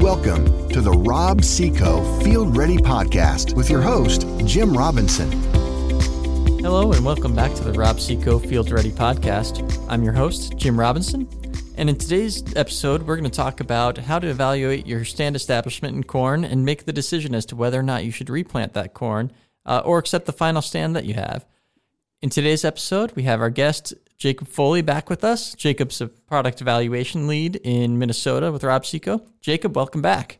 Welcome to the Rob-See-Co Field Ready Podcast with your host, Jim Robinson. Hello, and welcome back to the Rob-See-Co Field Ready Podcast. I'm your host, Jim Robinson, and in today's episode, we're going to talk about how to evaluate your stand establishment in corn and make the decision as to whether or not you should replant that corn uh, or accept the final stand that you have. In today's episode, we have our guest, Jacob Foley back with us. Jacob's a product evaluation lead in Minnesota with Rob-See-Co. Jacob, welcome back.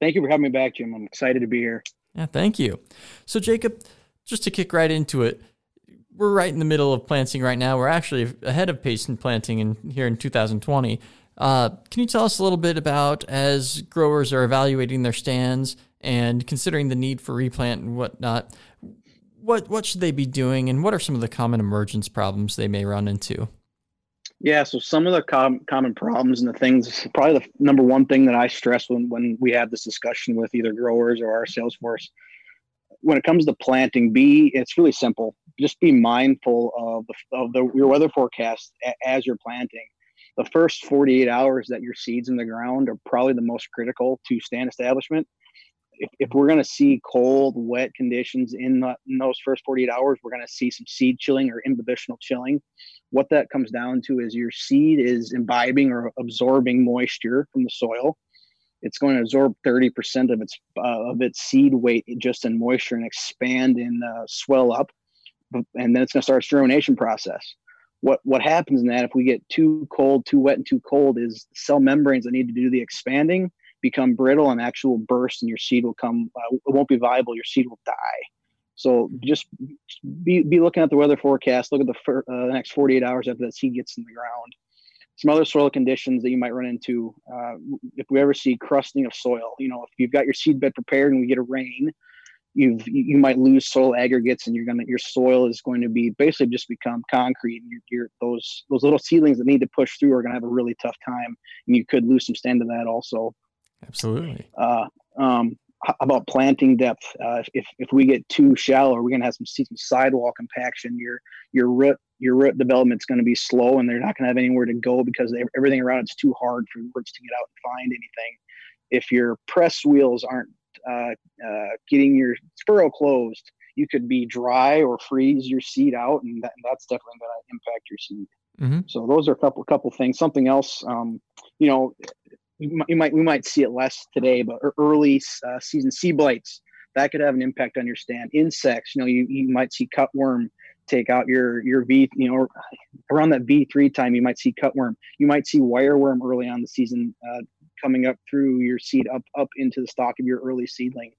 Thank you for having me back, Jim. I'm excited to be here. Yeah, thank you. So, Jacob, just to kick right into it, we're right in the middle of planting right now. We're actually ahead of pace in planting in here in 2020. Uh, can you tell us a little bit about as growers are evaluating their stands and considering the need for replant and whatnot? What what should they be doing, and what are some of the common emergence problems they may run into? Yeah, so some of the com- common problems and the things, probably the number one thing that I stress when when we have this discussion with either growers or our sales force, when it comes to planting, be it's really simple. Just be mindful of the of the your weather forecast as you're planting. The first 48 hours that your seeds in the ground are probably the most critical to stand establishment if, if we're going to see cold, wet conditions in, the, in those first 48 hours, we're going to see some seed chilling or imbibitional chilling. What that comes down to is your seed is imbibing or absorbing moisture from the soil. It's going to absorb 30% of its uh, of its seed weight just in moisture and expand and uh, swell up, and then it's going to start its germination process. What what happens in that if we get too cold, too wet, and too cold is cell membranes that need to do the expanding become brittle and actual burst and your seed will come uh, it won't be viable your seed will die. So just be, be looking at the weather forecast look at the, fir- uh, the next 48 hours after that seed gets in the ground. Some other soil conditions that you might run into uh, if we ever see crusting of soil you know if you've got your seed bed prepared and we get a rain you've you might lose soil aggregates and you're gonna your soil is going to be basically just become concrete and you're, you're, those those little seedlings that need to push through are gonna have a really tough time and you could lose some stand to that also Absolutely. Uh, um, about planting depth. Uh, if, if we get too shallow, we're going to have some, some sidewall compaction. Your your root your root development is going to be slow, and they're not going to have anywhere to go because they, everything around it's too hard for roots to get out and find anything. If your press wheels aren't uh, uh, getting your furrow closed, you could be dry or freeze your seed out, and, that, and that's definitely going to impact your seed. Mm-hmm. So those are a couple couple things. Something else, um, you know, you might we might see it less today, but early uh, season seed blights that could have an impact on your stand. Insects, you know, you, you might see cutworm take out your your V, you know, around that V three time, you might see cutworm. You might see wireworm early on the season uh, coming up through your seed up up into the stalk of your early seedling.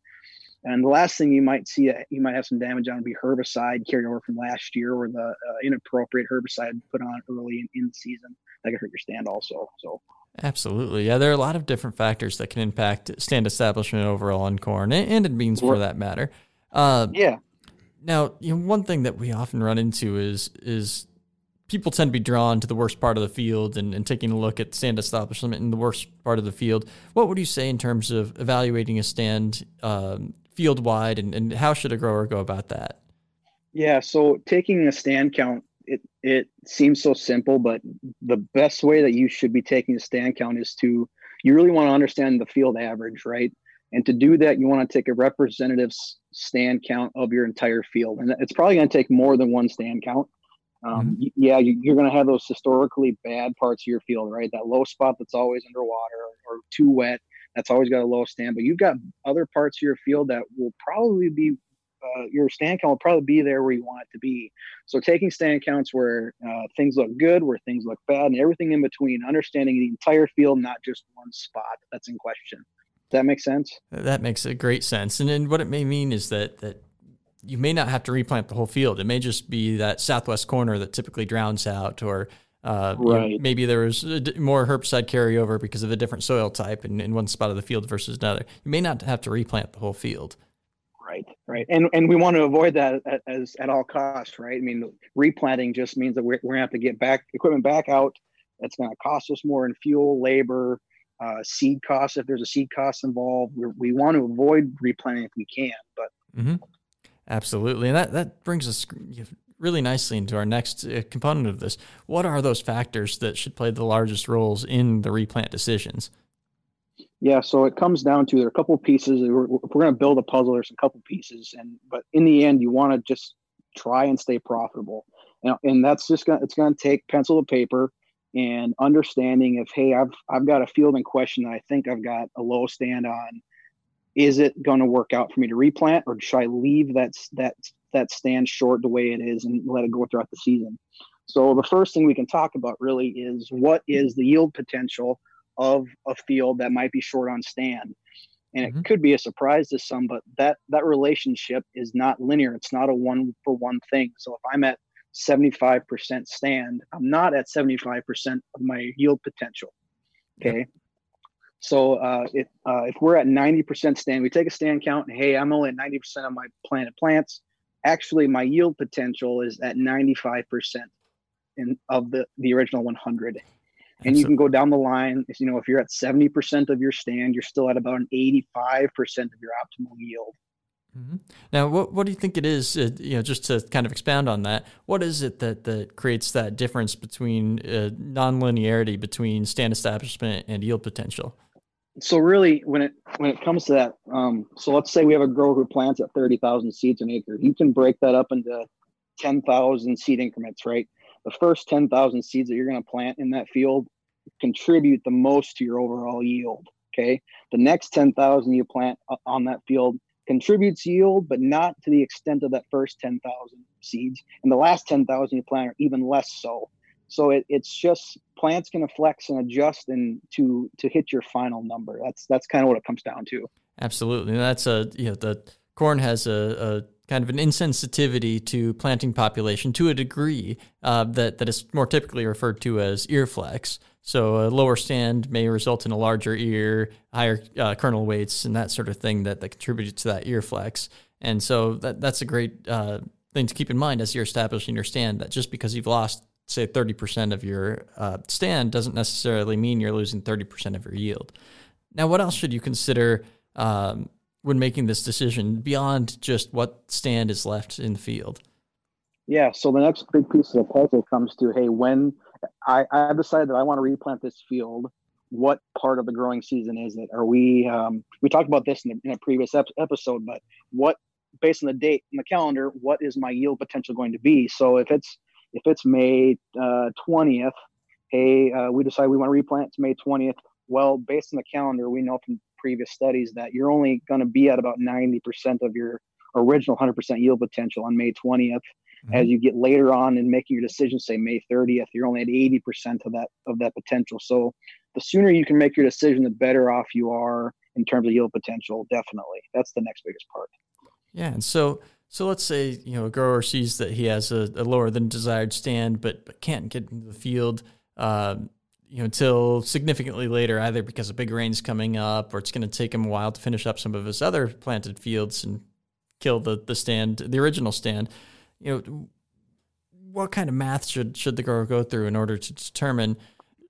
And the last thing you might see, uh, you might have some damage on would be herbicide carried over from last year, or the uh, inappropriate herbicide put on early in, in the season that could hurt your stand also. So Absolutely. Yeah, there are a lot of different factors that can impact stand establishment overall in corn and in beans for that matter. Uh, yeah. Now, you know, one thing that we often run into is is people tend to be drawn to the worst part of the field and, and taking a look at stand establishment in the worst part of the field. What would you say in terms of evaluating a stand um, field wide and, and how should a grower go about that? Yeah, so taking a stand count it it seems so simple, but the best way that you should be taking a stand count is to you really want to understand the field average, right? And to do that, you want to take a representative stand count of your entire field, and it's probably going to take more than one stand count. Um, mm-hmm. Yeah, you, are going to have those historically bad parts of your field, right? That low spot that's always underwater or, or too wet, that's always got a low stand. But you've got other parts of your field that will probably be uh, your stand count will probably be there where you want it to be. So taking stand counts where uh, things look good, where things look bad, and everything in between, understanding the entire field, not just one spot that's in question. Does that make sense? That makes a great sense. And then what it may mean is that that you may not have to replant the whole field. It may just be that southwest corner that typically drowns out, or uh, right. You know, maybe there was more herbicide carryover because of a different soil type in, in one spot of the field versus another. You may not have to replant the whole field. Right, right, and and we want to avoid that at, as at all costs, right? I mean, replanting just means that we're, we're gonna have to get back equipment back out. That's gonna cost us more in fuel, labor, uh, seed costs if there's a seed cost involved. We're, we want to avoid replanting if we can, but mm-hmm. absolutely, and that that brings us really nicely into our next uh, component of this. What are those factors that should play the largest roles in the replant decisions? Yeah, so it comes down to there are a couple of pieces. We're, if we're going to build a puzzle, there's a couple pieces, and but in the end, you want to just try and stay profitable. You and that's just going it's going to take pencil to paper and understanding if hey, I've I've got a field in question that I think I've got a low stand on. Is it going to work out for me to replant, or should I leave that that that stand short the way it is and let it go throughout the season? So the first thing we can talk about really is what is the yield potential of a field that might be short on stand. And mm-hmm. it could be a surprise to some, but that that relationship is not linear. It's not a one for one thing. So if I'm at 75% stand, I'm not at 75% of my yield potential. Okay. So uh, if, uh, if we're at 90% stand, we take a stand count and hey, I'm only at 90% of my planted plants. Actually, my yield potential is at 95% in, of the, the original 100 and you can go down the line. You know, if you're at 70% of your stand, you're still at about an 85% of your optimal yield. Mm-hmm. Now, what what do you think it is? Uh, you know, just to kind of expound on that, what is it that that creates that difference between uh, nonlinearity between stand establishment and yield potential? So really, when it when it comes to that, um, so let's say we have a grower who plants at thirty thousand seeds an acre. You can break that up into ten thousand seed increments, right? The first ten thousand seeds that you're going to plant in that field contribute the most to your overall yield. Okay. The next 10,000 you plant on that field contributes yield, but not to the extent of that first 10,000 seeds. And the last 10,000 you plant are even less so. So it, it's just plants can flex and adjust and to to hit your final number. That's that's kind of what it comes down to. Absolutely. That's a you know the corn has a, a kind of an insensitivity to planting population to a degree uh, that that is more typically referred to as ear flex. So a lower stand may result in a larger ear, higher uh, kernel weights, and that sort of thing that, that contributes to that ear flex. And so that that's a great uh, thing to keep in mind as you're establishing your stand. That just because you've lost say 30% of your uh, stand doesn't necessarily mean you're losing 30% of your yield. Now, what else should you consider um, when making this decision beyond just what stand is left in the field? Yeah. So the next big piece of the puzzle comes to hey, when I, I've decided that I want to replant this field. What part of the growing season is it? Are we, um, we talked about this in a, in a previous ep- episode, but what, based on the date in the calendar, what is my yield potential going to be? So if it's, if it's May uh, 20th, hey, uh, we decide we want to replant to May 20th. Well, based on the calendar, we know from previous studies that you're only going to be at about 90% of your original 100% yield potential on May 20th. Mm-hmm. As you get later on in making your decision, say May 30th, you're only at 80% of that of that potential. So the sooner you can make your decision, the better off you are in terms of yield potential. Definitely, that's the next biggest part. Yeah, and so so let's say you know a grower sees that he has a, a lower than desired stand, but but can't get into the field. Uh, you know, until significantly later, either because a big rain's coming up, or it's going to take him a while to finish up some of his other planted fields and kill the the stand, the original stand you know, what kind of math should should the grower go through in order to determine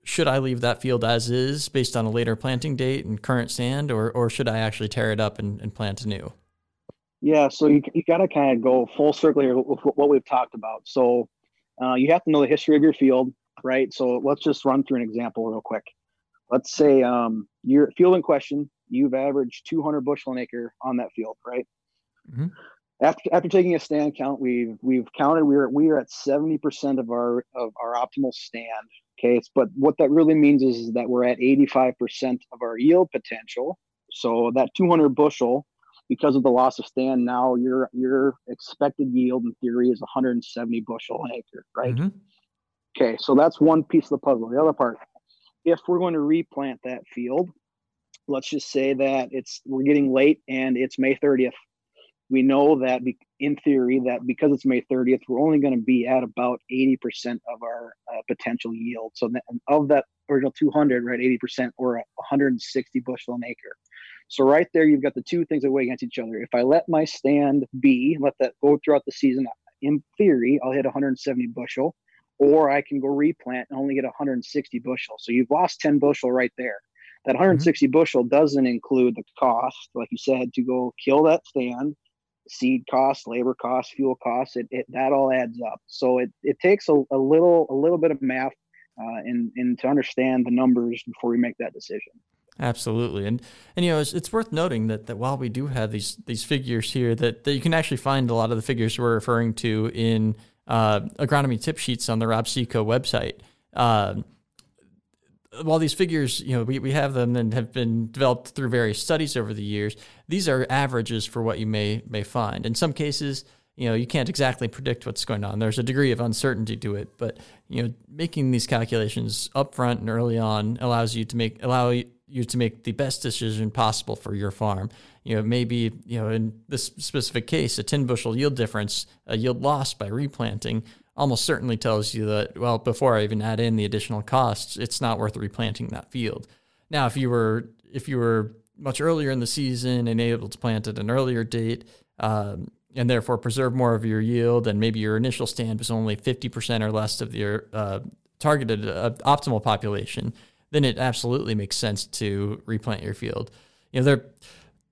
should I leave that field as is based on a later planting date and current sand, or or should I actually tear it up and, and plant anew? Yeah, so you you got to kind of go full circle here with what we've talked about. So uh, you have to know the history of your field, right? So let's just run through an example real quick. Let's say um, your field in question, you've averaged 200 bushel an acre on that field, right? Mm-hmm after after taking a stand count, we've we've counted we're we are at seventy percent of our of our optimal stand. Okay, but what that really means is, is that we're at eighty five percent of our yield potential. So that two hundred bushel, because of the loss of stand, now your your expected yield in theory is one hundred and seventy bushel an acre, right? Mm-hmm. Okay, so that's one piece of the puzzle. The other part, if we're going to replant that field, let's just say that it's we're getting late and it's May thirtieth we know that in theory that because it's May 30th, we're only going to be at about 80% of our uh, potential yield. So that, of that original 200, right, 80% or 160 bushel an acre. So right there, you've got the two things that weigh against each other. If I let my stand be, let that go throughout the season, in theory, I'll hit 170 bushel, or I can go replant and only get 160 bushel. So you've lost 10 bushel right there. That 160 mm-hmm. bushel doesn't include the cost, like you said, to go kill that stand, seed costs, labor costs, fuel costs, it, it that all adds up. So it, it takes a, a little a little bit of math uh, and and to understand the numbers before we make that decision. Absolutely, and and you know it's, it's worth noting that, that while we do have these these figures here, that, that you can actually find a lot of the figures we're referring to in uh, agronomy tip sheets on the Rob-See-Co website. Uh, while these figures, you know, we, we have them and have been developed through various studies over the years, these are averages for what you may may find. In some cases, you know, you can't exactly predict what's going on. There's a degree of uncertainty to it, but you know, making these calculations upfront and early on allows you to make allow you to make the best decision possible for your farm. You know, maybe, you know, in this specific case, a 10 bushel yield difference, a yield loss by replanting almost certainly tells you that, well, before I even add in the additional costs, it's not worth replanting that field. Now, if you were, if you were much earlier in the season and able to plant at an earlier date, um, and therefore preserve more of your yield, and maybe your initial stand was only 50% or less of your uh, targeted uh, optimal population, then it absolutely makes sense to replant your field. You know, there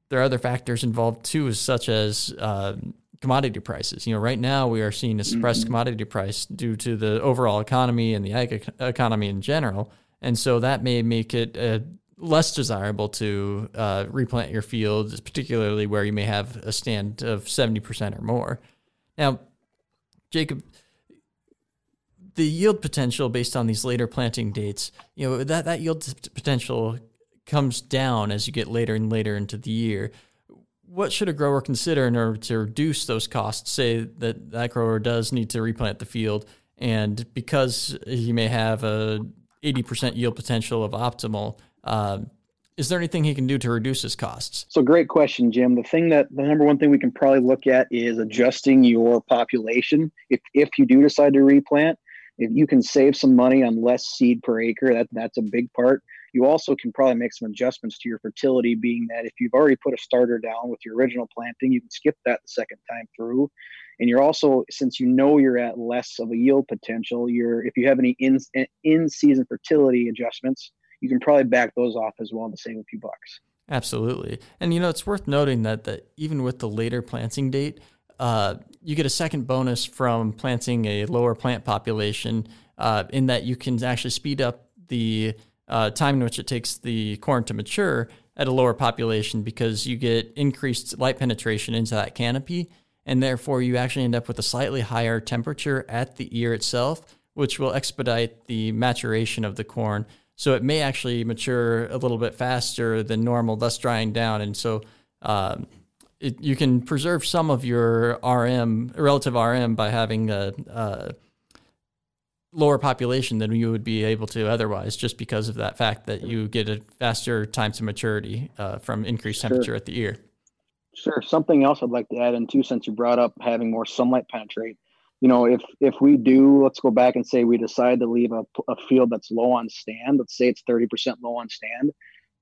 there are other factors involved too, such as uh, commodity prices. You know, right now we are seeing a suppressed mm-hmm. commodity price due to the overall economy and the ag economy in general, and so that may make it uh, less desirable to uh, replant your fields, particularly where you may have a stand of seventy percent or more. Now, Jacob, the yield potential based on these later planting dates, you know, that, that yield potential comes down as you get later and later into the year. What should a grower consider in order to reduce those costs? Say that that grower does need to replant the field, and because he may have a 80% yield potential of optimal, uh, is there anything he can do to reduce his costs? So, great question, Jim. The thing that the number one thing we can probably look at is adjusting your population. If if you do decide to replant, if you can save some money on less seed per acre, that that's a big part. You also can probably make some adjustments to your fertility, being that if you've already put a starter down with your original planting, you can skip that the second time through. And you're also, since you know you're at less of a yield potential, you're if you have any in in season fertility adjustments, you can probably back those off as well to save a few bucks. Absolutely, and you know it's worth noting that that even with the later planting date, uh, you get a second bonus from planting a lower plant population uh, in that you can actually speed up the uh, time in which it takes the corn to mature at a lower population because you get increased light penetration into that canopy. And therefore, you actually end up with a slightly higher temperature at the ear itself, which will expedite the maturation of the corn. So it may actually mature a little bit faster than normal, thus drying down. And so um, it, you can preserve some of your RM, relative RM, by having a, a, lower population than you would be able to otherwise, just because of that fact that you get a faster time to maturity uh, from increased temperature sure. at the ear. Sure. Something else I'd like to add in too, since you brought up having more sunlight penetrate. You know, if if we do, let's go back and say we decide to leave a, a field that's low on stand. Let's say it's thirty percent low on stand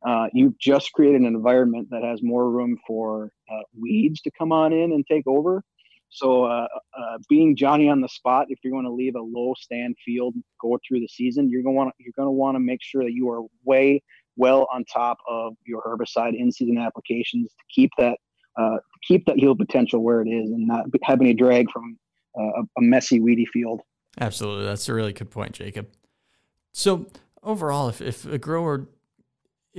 uh, you've just created an environment that has more room for uh, weeds to come on in and take over. So, uh, uh being Johnny on the spot, if you're going to leave a low stand field go through the season, you're going to want you're going to want to make sure that you are way well on top of your herbicide in season applications to keep that uh, keep that yield potential where it is and not have any drag from uh, a messy weedy field. Absolutely, that's a really good point, Jacob. So overall, if if a grower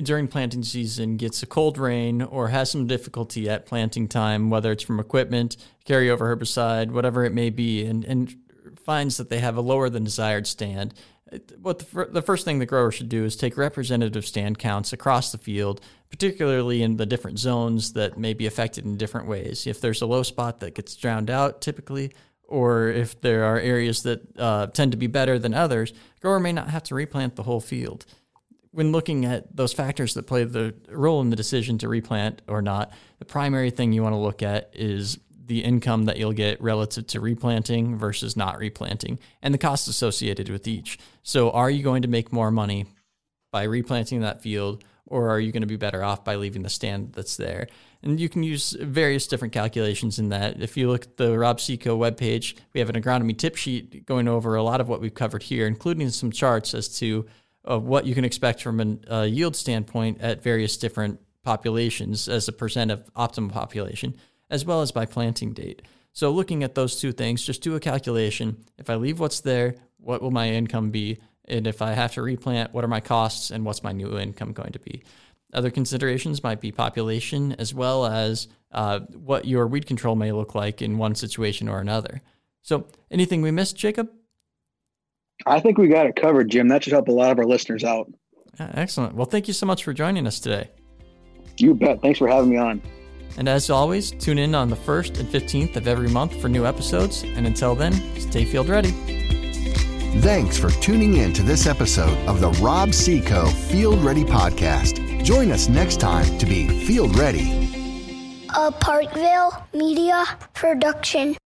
during planting season gets a cold rain or has some difficulty at planting time, whether it's from equipment, carryover herbicide, whatever it may be, and, and finds that they have a lower than desired stand, what the, the first thing the grower should do is take representative stand counts across the field, particularly in the different zones that may be affected in different ways. If there's a low spot that gets drowned out typically, or if there are areas that uh, tend to be better than others, grower may not have to replant the whole field when looking at those factors that play the role in the decision to replant or not, the primary thing you want to look at is the income that you'll get relative to replanting versus not replanting and the costs associated with each. So, are you going to make more money by replanting that field or are you going to be better off by leaving the stand that's there? And you can use various different calculations in that. If you look at the Rob-See-Co webpage, we have an agronomy tip sheet going over a lot of what we've covered here, including some charts as to of what you can expect from a uh, yield standpoint at various different populations as a percent of optimal population, as well as by planting date. So, looking at those two things, just do a calculation. If I leave what's there, what will my income be? And if I have to replant, what are my costs and what's my new income going to be? Other considerations might be population as well as uh, what your weed control may look like in one situation or another. So, anything we missed, Jacob? I think we got it covered, Jim. That should help a lot of our listeners out. Uh, excellent. Well, thank you so much for joining us today. You bet. Thanks for having me on. And as always, tune in on the 1st and 15th of every month for new episodes. And until then, stay field ready. Thanks for tuning in to this episode of the Rob-See-Co Field Ready Podcast. Join us next time to be field ready. A Parkville Media Production.